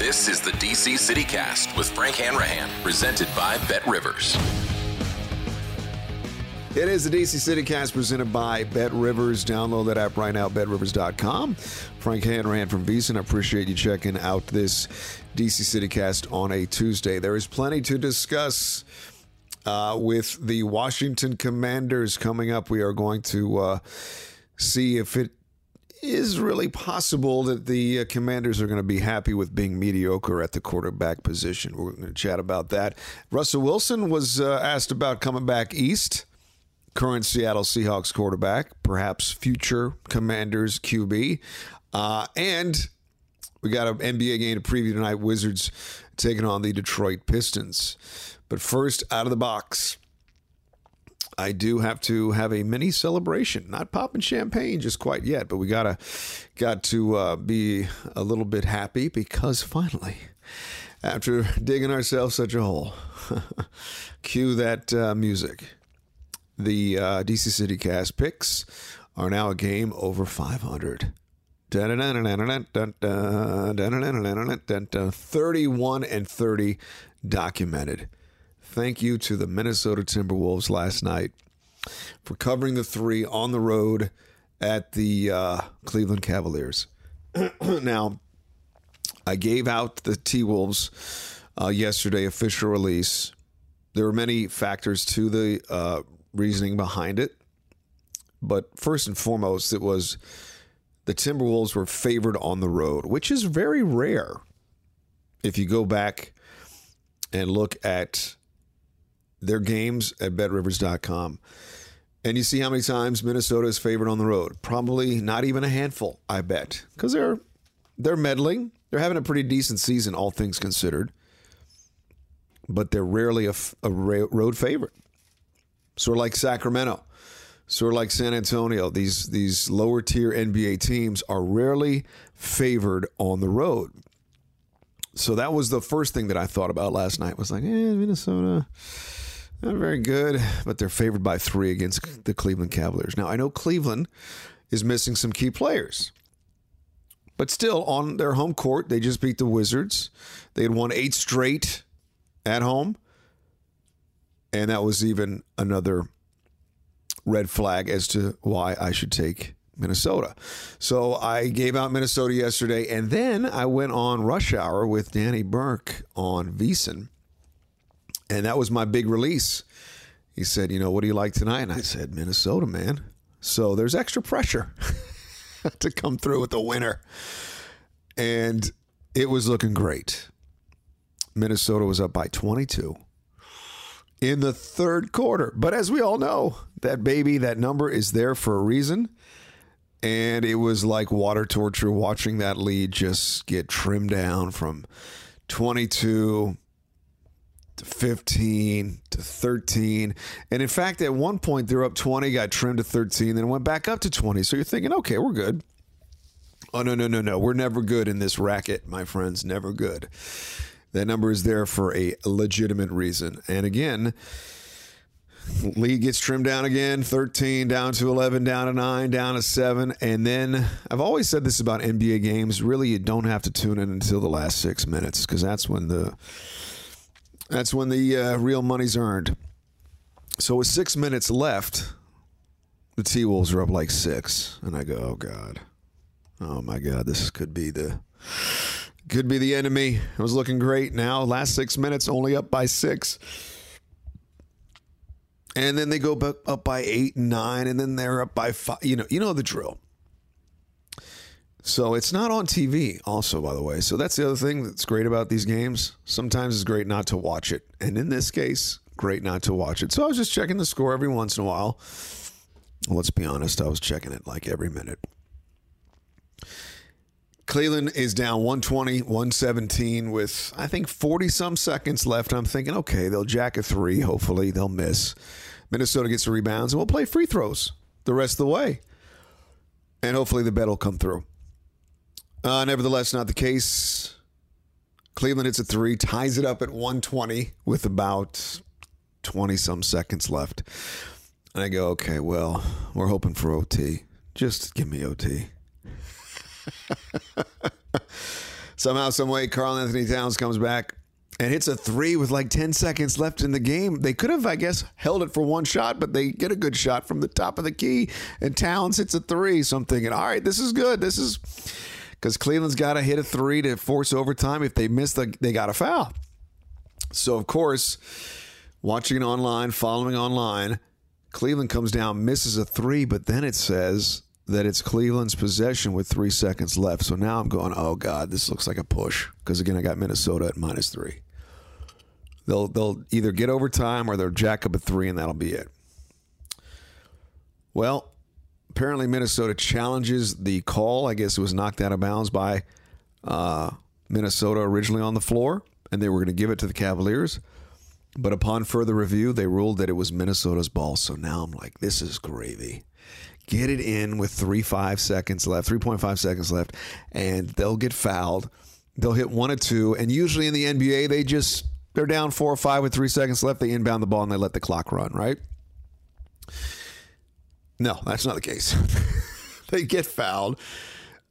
This is the DC City Cast with Frank Hanrahan, presented by Bet Rivers. It is the DC City Cast presented by Bet Rivers. Download that app right now, betrivers.com. Frank Hanrahan from VSiN. I appreciate you checking out this DC City Cast on a Tuesday. There is plenty to discuss uh, with the Washington Commanders coming up. We are going to uh, see if it is really possible that the uh, commanders are going to be happy with being mediocre at the quarterback position. We're going to chat about that. Russell Wilson was uh, asked about coming back east. Current Seattle Seahawks quarterback, perhaps future Commanders QB. Uh, and we got an NBA game to preview tonight Wizards taking on the Detroit Pistons. But first, out of the box. I do have to have a mini celebration. Not popping champagne just quite yet, but we gotta got to uh, be a little bit happy because finally, after digging ourselves such a hole, cue that uh, music. The uh, DC City Cast picks are now a game over 500. 31 and 30 documented. Thank you to the Minnesota Timberwolves last night for covering the three on the road at the uh, Cleveland Cavaliers. now, I gave out the T Wolves uh, yesterday official release. There were many factors to the uh, reasoning behind it, but first and foremost, it was the Timberwolves were favored on the road, which is very rare. If you go back and look at their games at betrivers.com. And you see how many times Minnesota is favored on the road. Probably not even a handful, I bet, because they're they're meddling. They're having a pretty decent season, all things considered. But they're rarely a, a road favorite. Sort of like Sacramento, sort of like San Antonio. These these lower tier NBA teams are rarely favored on the road. So that was the first thing that I thought about last night. Was like, eh, Minnesota not very good, but they're favored by three against the Cleveland Cavaliers. Now, I know Cleveland is missing some key players, but still on their home court, they just beat the Wizards. They had won eight straight at home, and that was even another red flag as to why I should take Minnesota. So I gave out Minnesota yesterday, and then I went on Rush Hour with Danny Burke on VSiN and that was my big release. He said, You know, what do you like tonight? And I said, Minnesota, man. So there's extra pressure to come through with the winner. And it was looking great. Minnesota was up by 22 in the third quarter. But as we all know, that baby, that number is there for a reason. And it was like water torture watching that lead just get trimmed down from 22 to 15 to 13. And in fact, at one point, they're up 20, got trimmed to 13, then went back up to 20. So you're thinking, okay, we're good. Oh, no, no, no, no. We're never good in this racket, my friends. Never good. That number is there for a legitimate reason. And again, lead gets trimmed down again 13 down to 11 down to 9 down to 7 and then i've always said this about nba games really you don't have to tune in until the last six minutes because that's when the that's when the uh, real money's earned. So with six minutes left, the T Wolves are up like six, and I go, "Oh God, oh my God, this could be the Could be the enemy. It was looking great. Now, last six minutes, only up by six. And then they go up by eight and nine, and then they're up by five. You know, you know the drill. So it's not on TV, also, by the way. So that's the other thing that's great about these games. Sometimes it's great not to watch it. And in this case, great not to watch it. So I was just checking the score every once in a while. Let's be honest, I was checking it like every minute. Cleveland is down 120, 117 with, I think, 40 some seconds left. I'm thinking, okay, they'll jack a three. Hopefully, they'll miss. Minnesota gets the rebounds, and we'll play free throws the rest of the way. And hopefully, the bet will come through. Uh, nevertheless, not the case. Cleveland hits a three, ties it up at 120 with about 20 some seconds left. And I go, okay, well, we're hoping for OT. Just give me OT. Somehow, some way, Karl-Anthony Towns comes back and hits a three with like 10 seconds left in the game. They could have, I guess, held it for one shot, but they get a good shot from the top of the key, and Towns hits a three. So I'm thinking, all right, this is good. This is because Cleveland's got to hit a three to force overtime. If they miss, the, they got a foul. So, of course, watching it online, following online, Cleveland comes down, misses a three, but then it says that it's Cleveland's possession with three seconds left. So now I'm going, oh God, this looks like a push. Because again, I got Minnesota at minus three. They'll they'll either get overtime or they'll jack up a three, and that'll be it. Well, apparently Minnesota challenges the call. I guess it was knocked out of bounds by uh, Minnesota originally on the floor, and they were going to give it to the Cavaliers. But upon further review, they ruled that it was Minnesota's ball. So now I'm like, this is gravy get it in with three five seconds left, three point five seconds left, and they'll get fouled. They'll hit one or two, and usually in the NBA they just they're down four or five with three seconds left. They inbound the ball and they let the clock run. Right? No, that's not the case. they get fouled.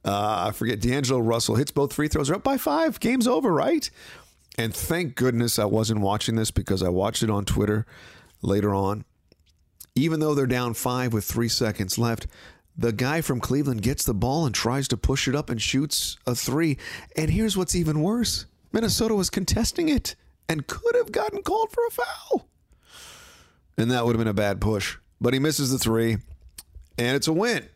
Uh, I forget. D'Angelo Russell hits both free throws. They're up by five. Game's over, right? And thank goodness I wasn't watching this because I watched it on Twitter later on even though they're down five with three seconds left, the guy from Cleveland gets the ball and tries to push it up and shoots a three. And here's what's even worse Minnesota was contesting it and could have gotten called for a foul. And that would have been a bad push. But he misses the three, and it's a win.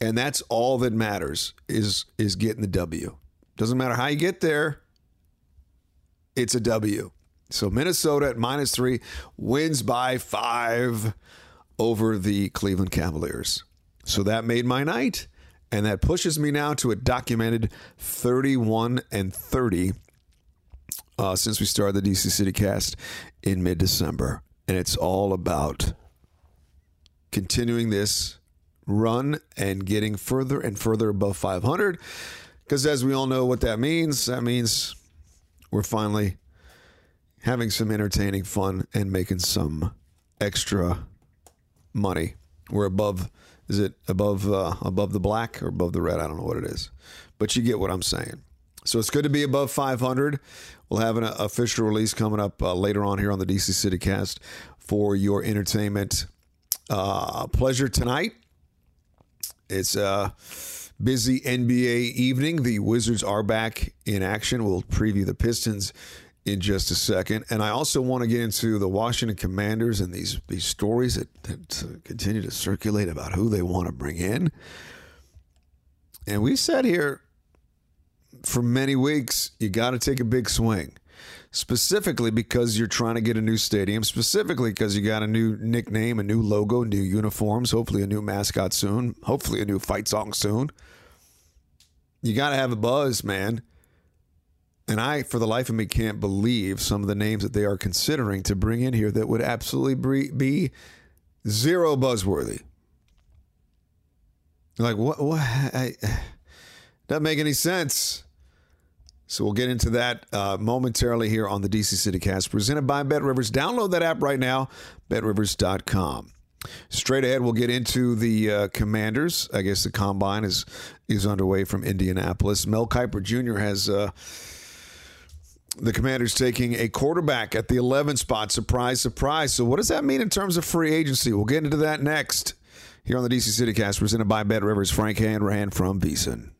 And that's all that matters is is getting the W. Doesn't matter how you get there, it's a W. So Minnesota at minus three wins by five over the Cleveland Cavaliers. So that made my night. And that pushes me now to a documented 31 and 30 uh, since we started the DC City cast in mid December. And it's all about continuing this run and getting further and further above 500. Because as we all know what that means, that means we're finally having some entertaining fun and making some extra money. We're above. Is it above uh, above the black or above the red? I don't know what it is, but you get what I'm saying. So it's good to be above 500. We'll have an official release coming up uh, later on here on the DC City Cast for your entertainment uh, pleasure tonight. It's a busy NBA evening. The Wizards are back in action. We'll preview the Pistons in just a second. And I also want to get into the Washington Commanders and these these stories that, that uh, continue to circulate about who they want to bring in. And we said here for many weeks, you got to take a big swing. Specifically because you're trying to get a new stadium, specifically because you got a new nickname, a new logo, new uniforms, hopefully a new mascot soon, hopefully a new fight song soon. You got to have a buzz, man. And I, for the life of me, can't believe some of the names that they are considering to bring in here that would absolutely be zero buzzworthy. Like, what? What? I, doesn't make any sense. So we'll get into that uh, momentarily here on the DC City Cast, presented by Bet Rivers. Download that app right now, betrivers.com. Straight ahead, we'll get into the uh, Commanders. I guess the combine is is underway from Indianapolis. Mel Kiper Jr. has. Uh, the Commanders taking a quarterback at the 11 spot. Surprise, surprise. So, what does that mean in terms of free agency? We'll get into that next here on the DC City Cast, presented by Bet Rivers. Frank Hanrahan from VSiN.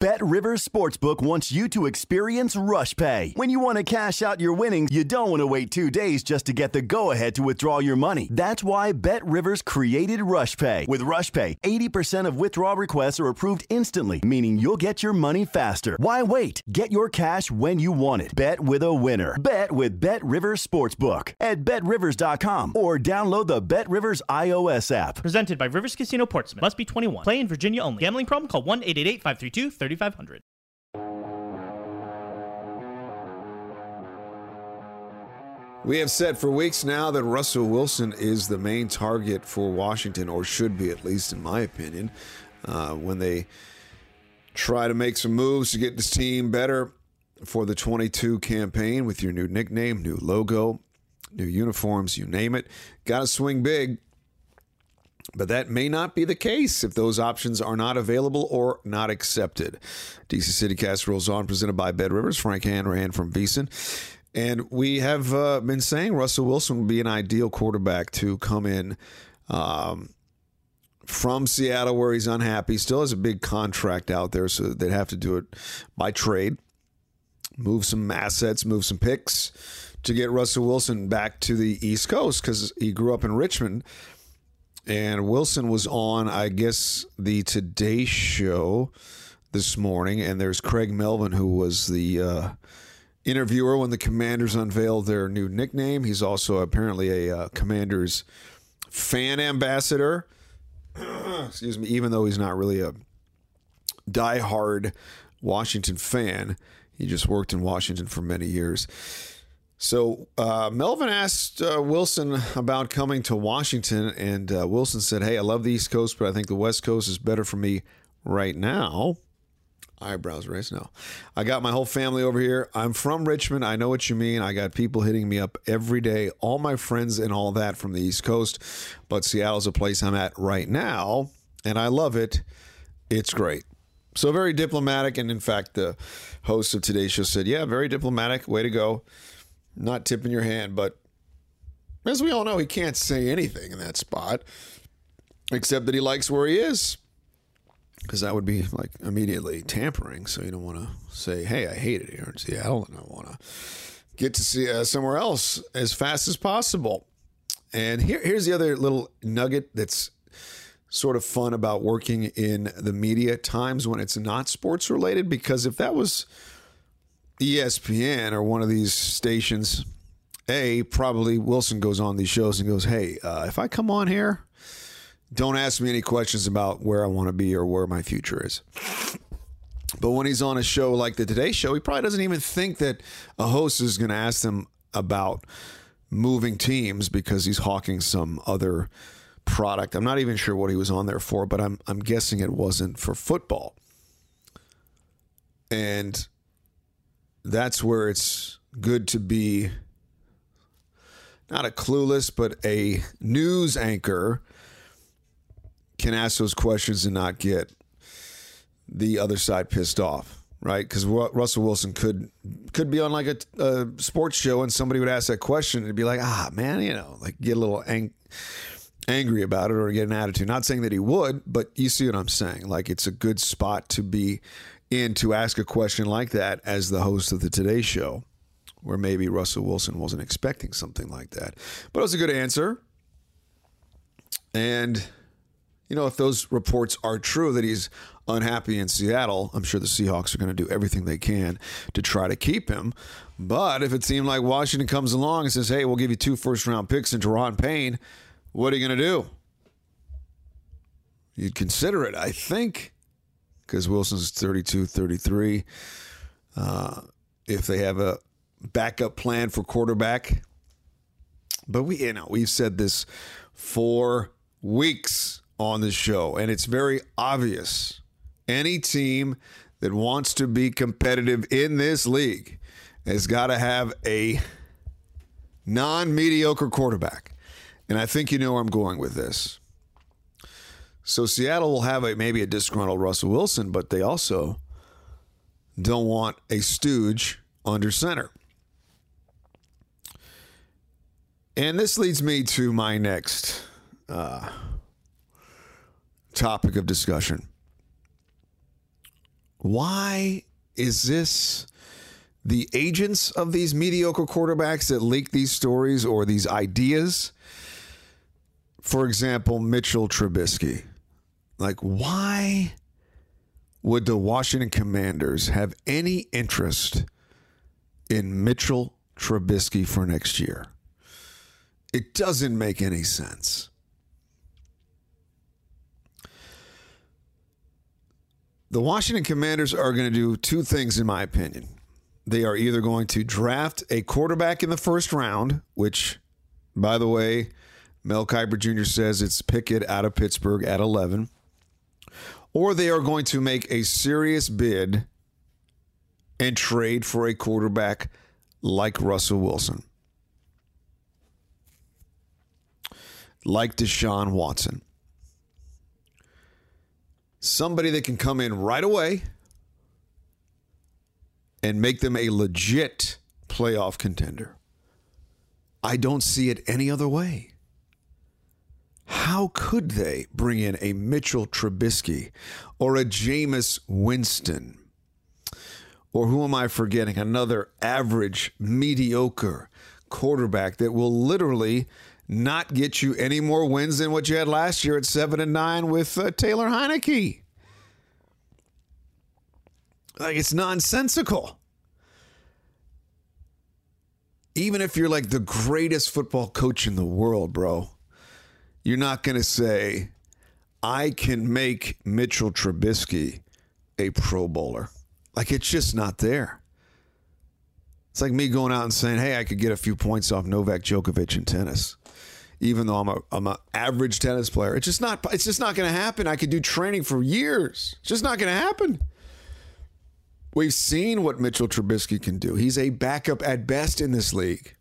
Bet Rivers Sportsbook wants you to experience Rush Pay. When you want to cash out your winnings, you don't want to wait two days just to get the go ahead to withdraw your money. That's why Bet Rivers created Rush Pay. With Rush Pay, 80% of withdrawal requests are approved instantly, meaning you'll get your money faster. Why wait? Get your cash when you want it. Bet with a winner. Bet with Bet Rivers Sportsbook at betrivers.com or download the Bet Rivers iOS app. Presented by Rivers Casino Portsmouth. Must be 21. Play in Virginia only. Gambling problem? Call 1 888 532 3500. We have said for weeks now that Russell Wilson is the main target for Washington, or should be, at least in my opinion, uh, when they try to make some moves to get this team better for the 22 campaign with your new nickname, new logo, new uniforms, you name it. Got to swing big. But that may not be the case if those options are not available or not accepted. DC City Cast rolls on, presented by Bet Rivers. Frank Hanrahan from VSiN. And we have uh, been saying Russell Wilson would be an ideal quarterback to come in um, from Seattle, where he's unhappy. Still has a big contract out there, so they'd have to do it by trade. Move some assets, move some picks to get Russell Wilson back to the East Coast because he grew up in Richmond. And Wilson was on, I guess, the Today Show this morning. And there's Craig Melvin, who was the uh, interviewer when the Commanders unveiled their new nickname. He's also apparently a uh, Commanders fan ambassador. Excuse me, even though he's not really a diehard Washington fan, he just worked in Washington for many years. So uh, Melvin asked uh, Wilson about coming to Washington, and uh, Wilson said, "Hey, I love the East Coast, but I think the West Coast is better for me right now." Eyebrows raised. No, I got my whole family over here. I'm from Richmond. I know what you mean. I got people hitting me up every day, all my friends and all that from the East Coast. But Seattle's a place I'm at right now, and I love it. It's great. So very diplomatic, and in fact, the host of today's show said, "Yeah, very diplomatic. Way to go." Not tipping your hand, but as we all know, he can't say anything in that spot except that he likes where he is. Because that would be like immediately tampering. So you don't want to say, hey, I hate it here in Seattle and I want to get to see uh, somewhere else as fast as possible. And here, here's the other little nugget that's sort of fun about working in the media times when it's not sports related. Because if that was ESPN or one of these stations, A, probably Wilson goes on these shows and goes, Hey, uh, if I come on here, don't ask me any questions about where I want to be or where my future is. But when he's on a show like the Today Show, he probably doesn't even think that a host is going to ask them about moving teams because he's hawking some other product. I'm not even sure what he was on there for, but I'm I'm guessing it wasn't for football. And that's where it's good to be not a clueless, but a news anchor can ask those questions and not get the other side pissed off, right? Because Russell Wilson could could be on like a, a, sports show and somebody would ask that question and be like, ah, man, you know, like get a little ang- angry about it or get an attitude. Not saying that he would, but you see what I'm saying. Like it's a good spot to be in to ask a question like that as the host of the Today Show, where maybe Russell Wilson wasn't expecting something like that. But it was a good answer. And, you know, if those reports are true that he's unhappy in Seattle, I'm sure the Seahawks are going to do everything they can to try to keep him. But if it seemed like Washington comes along and says, hey, we'll give you two first round picks and Daron Payne, what are you going to do? You'd consider it, I think because Wilson's 32, 33. Uh, if they have a backup plan for quarterback, but we, you know, we've said this for weeks on the show, and it's very obvious. Any team that wants to be competitive in this league has got to have a non mediocre quarterback. And I think you know where I'm going with this. So Seattle will have a maybe a disgruntled Russell Wilson, but they also don't want a stooge under center. And this leads me to my next uh, topic of discussion. Why is this the agents of these mediocre quarterbacks that leak these stories or these ideas? For example, Mitchell Trubisky. Like, why would the Washington Commanders have any interest in Mitchell Trubisky for next year? It doesn't make any sense. The Washington Commanders are going to do two things, in my opinion. They are either going to draft a quarterback in the first round, which, by the way, Mel Kiper Jr. says it's Pickett out of Pittsburgh at 11, or they are going to make a serious bid and trade for a quarterback like Russell Wilson, like Deshaun Watson somebody that can come in right away and make them a legit playoff contender. I don't see it any other way. How could they bring in a Mitchell Trubisky or a Jameis Winston? Or who am I forgetting? Another average, mediocre quarterback that will literally not get you any more wins than what you had last year at seven and nine with uh, Taylor Heinicke. Like it's nonsensical. Even if you're like the greatest football coach in the world, bro, you're not going to say, I can make Mitchell Trubisky a Pro Bowler. Like it's just not there. It's like me going out and saying, hey, I could get a few points off Novak Djokovic in tennis even though I'm a I'm an average tennis player. It's just not it's just not going to happen. I could do training for years. It's just not going to happen. We've seen what Mitchell Trubisky can do. He's a backup at best in this league.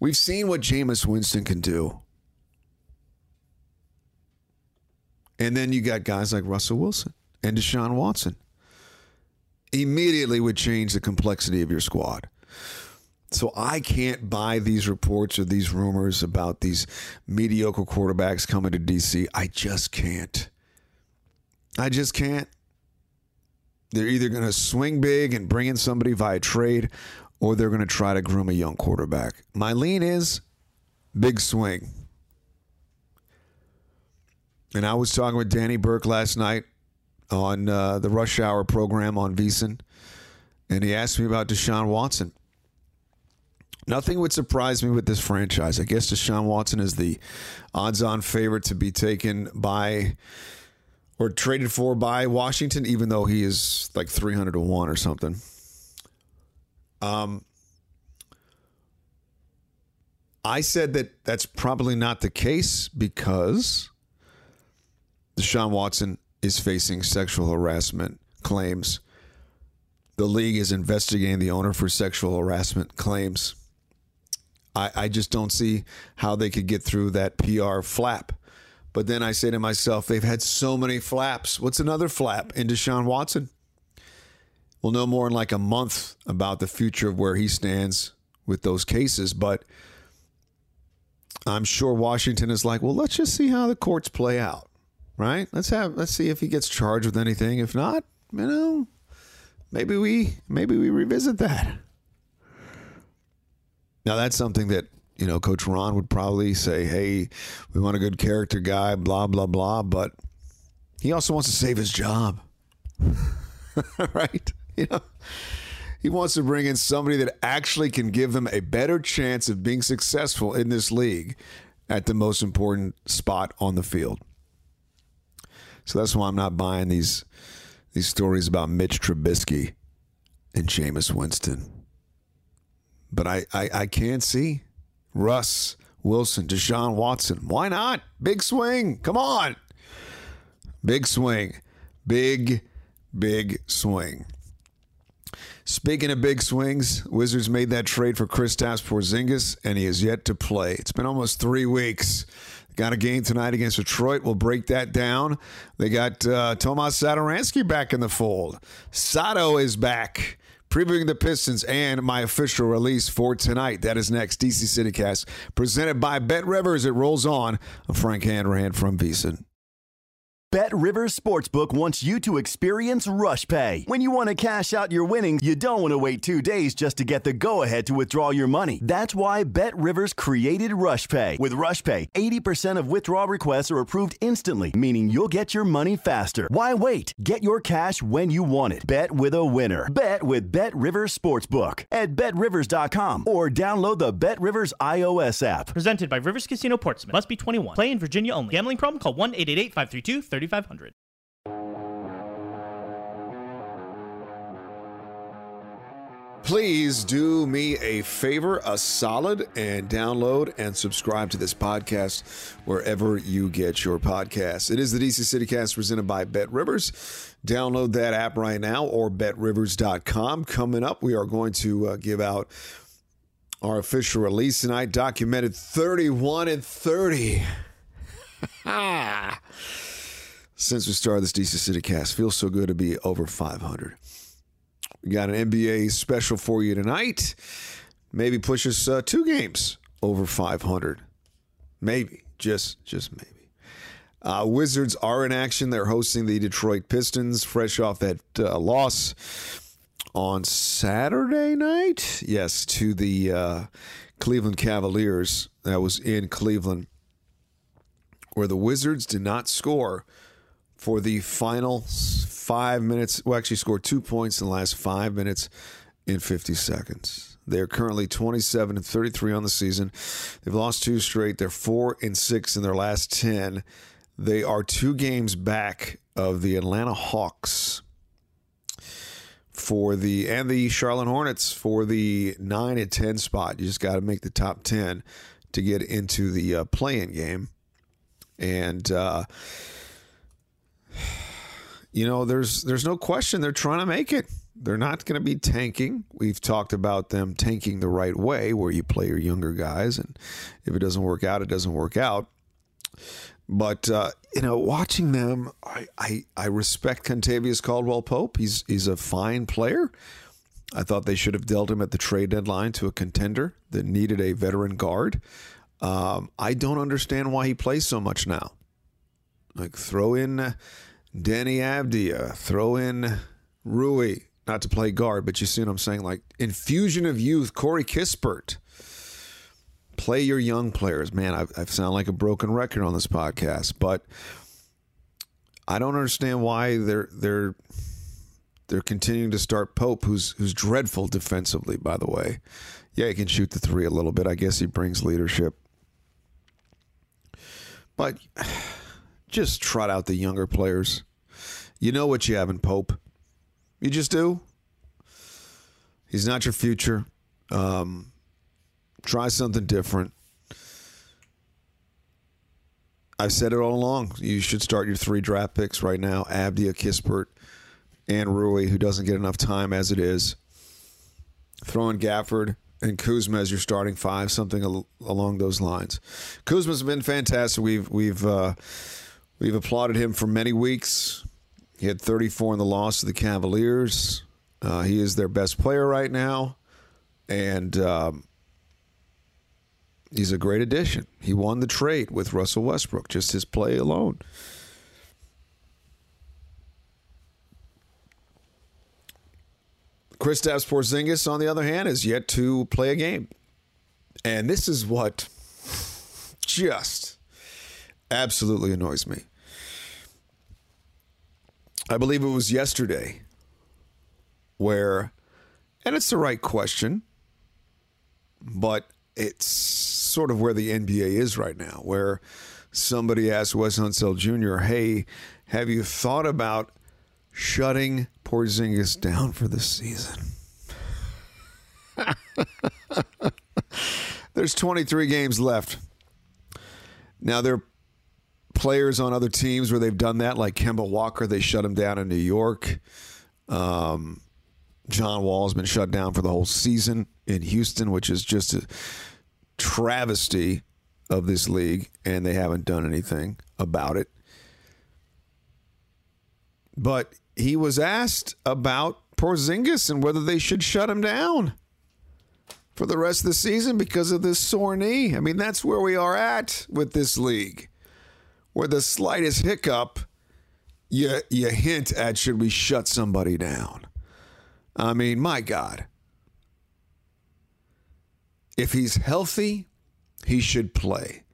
We've seen what Jameis Winston can do. And then you got guys like Russell Wilson and Deshaun Watson. Immediately would change the complexity of your squad. So I can't buy these reports or these rumors about these mediocre quarterbacks coming to DC. I just can't. I just can't. They're either going to swing big and bring in somebody via trade or they're going to try to groom a young quarterback. My lean is big swing. And I was talking with Danny Burke last night on uh, the Rush Hour program on VSiN, and he asked me about Deshaun Watson. Nothing would surprise me with this franchise. I guess Deshaun Watson is the odds on favorite to be taken by or traded for by Washington, even though he is like 300 to 1 or something. Um, I said that that's probably not the case because Deshaun Watson is facing sexual harassment claims. The league is investigating the owner for sexual harassment claims. I, I just don't see how they could get through that PR flap. But then I say to myself, they've had so many flaps. What's another flap in Deshaun Watson? We'll know more in like a month about the future of where he stands with those cases. But I'm sure Washington is like, well, let's just see how the courts play out, right? Let's have let's see if he gets charged with anything. If not, you know, maybe we maybe we revisit that. Now that's something that you know Coach Ron would probably say, "Hey, we want a good character guy," blah blah blah. But he also wants to save his job, right? You know, he wants to bring in somebody that actually can give them a better chance of being successful in this league at the most important spot on the field. So that's why I'm not buying these these stories about Mitch Trubisky and Jameis Winston. But I, I, I can't see Russ Wilson, Deshaun Watson. Why not? Big swing. Come on. Big swing. Big, big swing. Speaking of big swings, Wizards made that trade for Kristaps Porzingis, and he is yet to play. It's been almost three weeks. Got a game tonight against Detroit. We'll break that down. They got uh, Tomas Satoransky back in the fold. Sato is back previewing the Pistons and my official release for tonight. That is next. DC CityCast presented by Bet Rivers. It rolls on. I'm Frank Hanrahan from VSiN. Bet Rivers Sportsbook wants you to experience Rush Pay. When you want to cash out your winnings, you don't want to wait two days just to get the go ahead to withdraw your money. That's why Bet Rivers created Rush Pay. With Rush Pay, 80% of withdrawal requests are approved instantly, meaning you'll get your money faster. Why wait? Get your cash when you want it. Bet with a winner. Bet with Bet Rivers Sportsbook at betrivers.com or download the Bet Rivers iOS app. Presented by Rivers Casino Portsmouth. Must be 21. Play in Virginia only. Gambling problem? Call 1 888 532 3500. Please do me a favor, a solid, and download and subscribe to this podcast wherever you get your podcasts. It is the DC CityCast presented by Bet Rivers. Download that app right now or betrivers.com. Coming up, we are going to uh, give out our official release tonight, documented 31 and 30. Since we started this DC CityCast, feels so good to be over 500. We got an NBA special for you tonight. Maybe push us uh, two games over 500. Maybe, just just maybe. Uh, Wizards are in action. They're hosting the Detroit Pistons, fresh off that uh, loss on Saturday night. Yes, to the uh, Cleveland Cavaliers. That was in Cleveland, where the Wizards did not score for the final five minutes. Well, actually, scored two points in the last five minutes in 50 seconds. They're currently 27 and 33 on the season. They've lost two straight. They're four and six in their last 10. They are two games back of the Atlanta Hawks for the and the Charlotte Hornets for the nine and 10 spot. You just got to make the top 10 to get into the uh, playing game. And, uh, you know, there's there's no question they're trying to make it. They're not going to be tanking. We've talked about them tanking the right way, where you play your younger guys, and if it doesn't work out, it doesn't work out. But uh, you know, watching them, I, I I respect Kentavious Caldwell Pope. He's he's a fine player. I thought they should have dealt him at the trade deadline to a contender that needed a veteran guard. Um, I don't understand why he plays so much now. Like throw in. Danny Avdija, throw in Rui, not to play guard, but you see what I'm saying? Like infusion of youth, Corey Kispert. Play your young players. Man, I've, I've sound like a broken record on this podcast, but I don't understand why they're they're they're continuing to start Pope, who's who's dreadful defensively, by the way. Yeah, he can shoot the three a little bit. I guess he brings leadership. But just trot out the younger players. You know what you have in Pope. You just do. He's not your future. Um, try something different. I've said it all along. You should start your three draft picks right now Avdija, Kispert, and Rui, who doesn't get enough time as it is. Throw in Gafford and Kuzma as your starting five, something al- along those lines. Kuzma's been fantastic. We've we've uh, we've applauded him for many weeks. He had 34 in the loss to the Cavaliers. Uh, he is their best player right now, and um, he's a great addition. He won the trade with Russell Westbrook, just his play alone. Kristaps Porzingis, on the other hand, is yet to play a game, and this is what just absolutely annoys me. I believe it was yesterday where, and it's the right question, but it's sort of where the NBA is right now, where somebody asked Wes Unseld Jr., hey, have you thought about shutting Porzingis down for the season? There's 23 games left. Now, there are players on other teams where they've done that, like Kemba Walker, they shut him down in New York. Um, John Wall has been shut down for the whole season in Houston, which is just a travesty of this league, and they haven't done anything about it. But he was asked about Porzingis and whether they should shut him down for the rest of the season because of this sore knee. I mean, that's where we are at with this league, where the slightest hiccup you you hint at should we shut somebody down? I mean, my God. If he's healthy, he should play.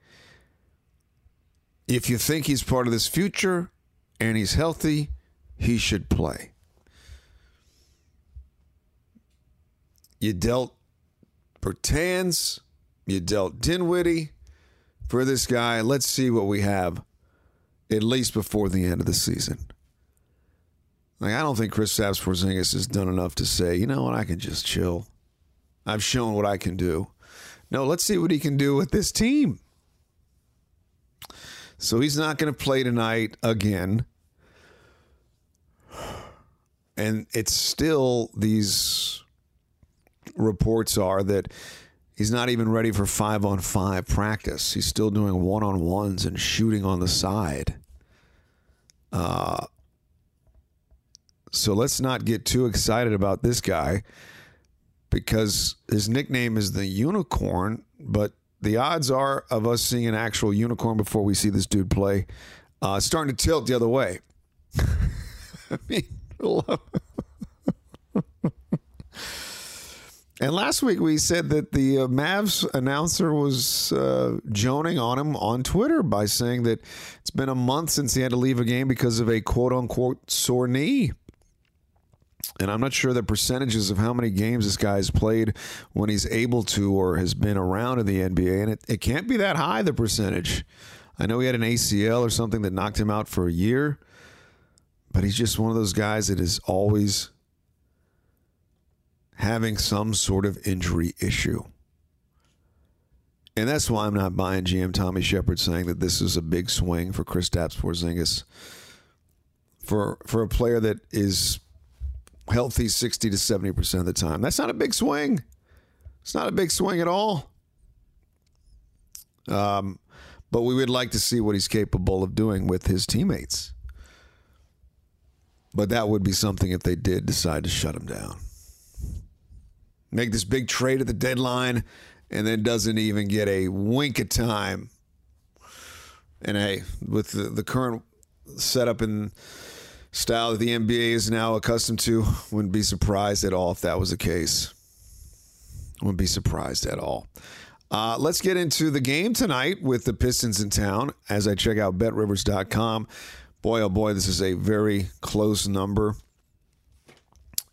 If you think he's part of this future and he's healthy, he should play. You dealt Bertans, you dealt Dinwiddie for this guy. Let's see what we have at least before the end of the season. Like I don't think Kristaps Porzingis has done enough to say, you know what, I can just chill. I've shown what I can do. No, let's see what he can do with this team. So he's not going to play tonight again. And it's still these reports are that he's not even ready for five on five practice. He's still doing one on ones and shooting on the side. Uh, so let's not get too excited about this guy because his nickname is the unicorn, but the odds are of us seeing an actual unicorn before we see this dude play uh, starting to tilt the other way. I mean, and last week we said that the uh, Mavs announcer was uh, joning on him on Twitter by saying that it's been a month since he had to leave a game because of a quote unquote sore knee. And I'm not sure the percentages of how many games this guy has played when he's able to or has been around in the NBA. And it, it can't be that high, the percentage. I know he had an ACL or something that knocked him out for a year, but he's just one of those guys that is always having some sort of injury issue. And that's why I'm not buying GM Tommy Sheppard saying that this is a big swing for Kristaps Porzingis. For for a player that is healthy 60 to 70% of the time. That's not a big swing. It's not a big swing at all. Um, but we would like to see what he's capable of doing with his teammates. But that would be something if they did decide to shut him down. Make this big trade at the deadline and then doesn't even get a wink of time. And hey, with the, the current setup and style that the NBA is now accustomed to. Wouldn't be surprised at all if that was the case. Wouldn't be surprised at all. Uh, let's get into the game tonight with the Pistons in town as I check out betrivers.com. Boy, oh boy, this is a very close number.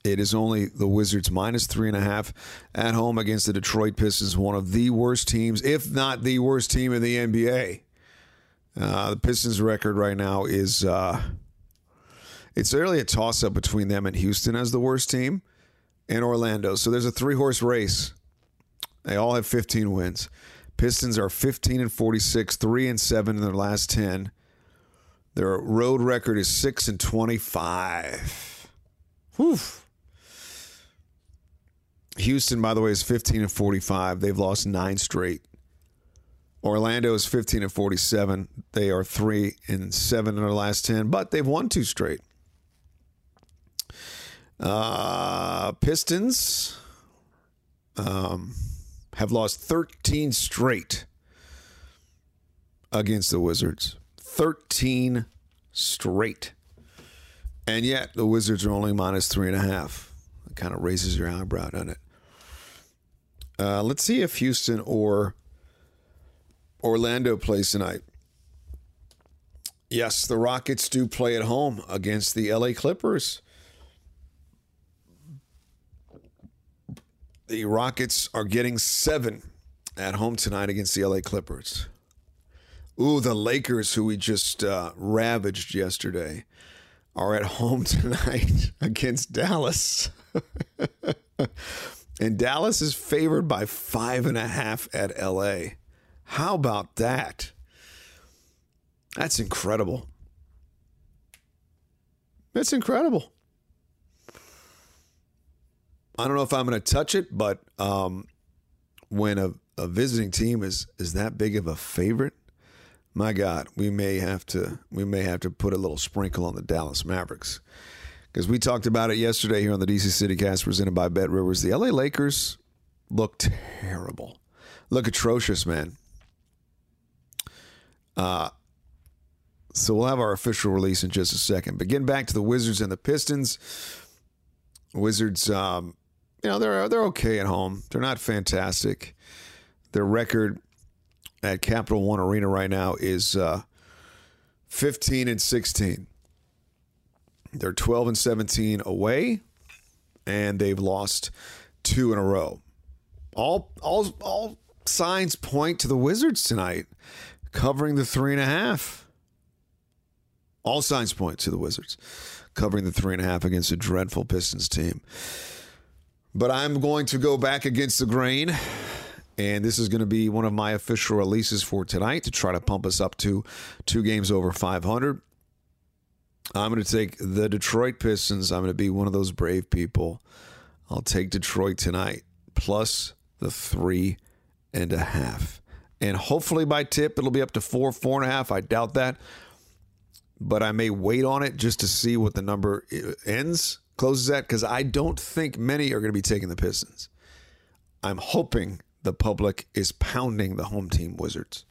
It is only the Wizards minus three and a half at home against the Detroit Pistons, one of the worst teams, if not the worst team in the NBA. Uh, the Pistons' record right now is uh, it's really a toss up between them and Houston as the worst team and Orlando. So there's a three horse race. They all have 15 wins. Pistons are 15 and 46, 3 and 7 in their last 10. Their road record is 6 and 25. Whew. Houston, by the way, is 15 and 45. They've lost nine straight. Orlando is 15 and 47. They are 3 and 7 in their last 10, but they've won two straight. Uh, Pistons um, have lost 13 straight against the Wizards. 13 straight. And yet the Wizards are only minus three and a half. It kind of raises your eyebrow, doesn't it? Uh, let's see if Houston or Orlando plays tonight. Yes, the Rockets do play at home against the LA Clippers. The Rockets are getting seven at home tonight against the LA Clippers. Ooh, the Lakers, who we just uh, ravaged yesterday, are at home tonight against Dallas. and Dallas is favored by five and a half at LA. How about that? That's incredible. That's incredible. I don't know if I'm going to touch it, but um, when a, a visiting team is is that big of a favorite, my God, we may have to we may have to put a little sprinkle on the Dallas Mavericks because we talked about it yesterday here on the DC City Cast presented by Bet Rivers. The LA Lakers look terrible, look atrocious, man. Uh, So we'll have our official release in just a second. But getting back to the Wizards and the Pistons, Wizards, um, you know, they're they're okay at home. They're not fantastic. Their record at Capital One Arena right now is uh, 15 and 16. They're 12 and 17 away, and they've lost two in a row. All all all signs point to the Wizards tonight covering the three and a half. All signs point to the Wizards covering the three and a half against a dreadful Pistons team. But I'm going to go back against the grain. And this is going to be one of my official releases for tonight to try to pump us up to two games over 500. I'm going to take the Detroit Pistons. I'm going to be one of those brave people. I'll take Detroit tonight, plus the three and a half. And hopefully by tip, it'll be up to four, four and a half. I doubt that but I may wait on it just to see what the number ends, closes at, because I don't think many are going to be taking the Pistons. I'm hoping the public is pounding the home team Wizards.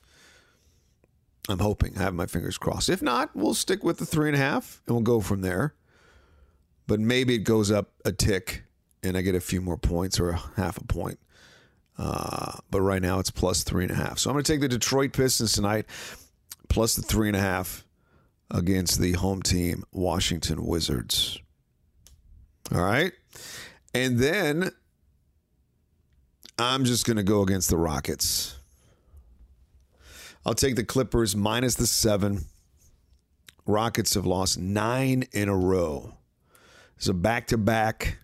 I'm hoping. I have my fingers crossed. If not, we'll stick with the three and a half and we'll go from there. But maybe it goes up a tick and I get a few more points or a half a point. Uh, but right now it's plus three and a half. So I'm going to take the Detroit Pistons tonight, plus the three and a half against the home team, Washington Wizards. All right. And then I'm just going to go against the Rockets. I'll take the Clippers minus the seven. Rockets have lost nine in a row. It's a back to back.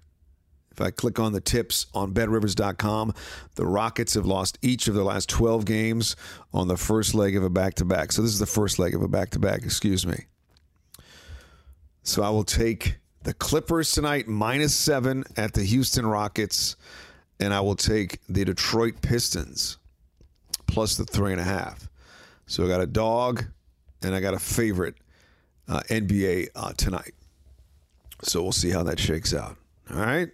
If I click on the tips on betrivers.com, the Rockets have lost each of their last 12 games on the first leg of a back to back. So this is the first leg of a back to back, excuse me. So I will take the Clippers tonight, minus seven at the Houston Rockets, and I will take the Detroit Pistons plus the three and a half. So I got a dog and I got a favorite uh, NBA uh, tonight. So we'll see how that shakes out. All right.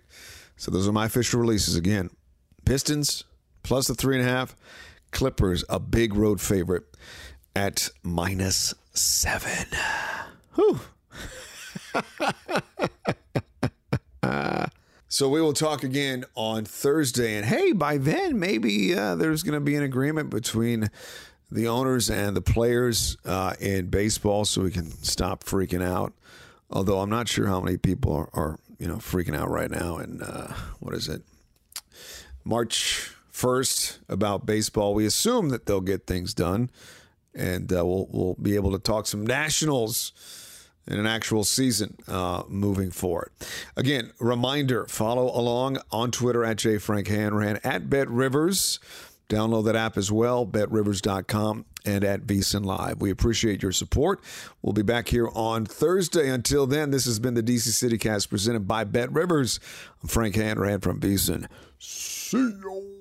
So those are my official releases again. Pistons plus the three and a half. Clippers, a big road favorite at minus seven. Whew. so we will talk again on Thursday. And hey, by then, maybe uh, there's going to be an agreement between the owners and the players uh, in baseball so we can stop freaking out. Although I'm not sure how many people are, are you know, freaking out right now. And uh, what is it? March 1st about baseball. We assume that they'll get things done and uh, we'll, we'll be able to talk some nationals in an actual season uh, moving forward. Again, reminder follow along on Twitter at jfrankhanrahan, at Bet Rivers. Download that app as well, betrivers.com and at VSiN Live. We appreciate your support. We'll be back here on Thursday. Until then, this has been the DC City Cast presented by Bet Rivers. I'm Frank Hanrahan from VSiN. See you.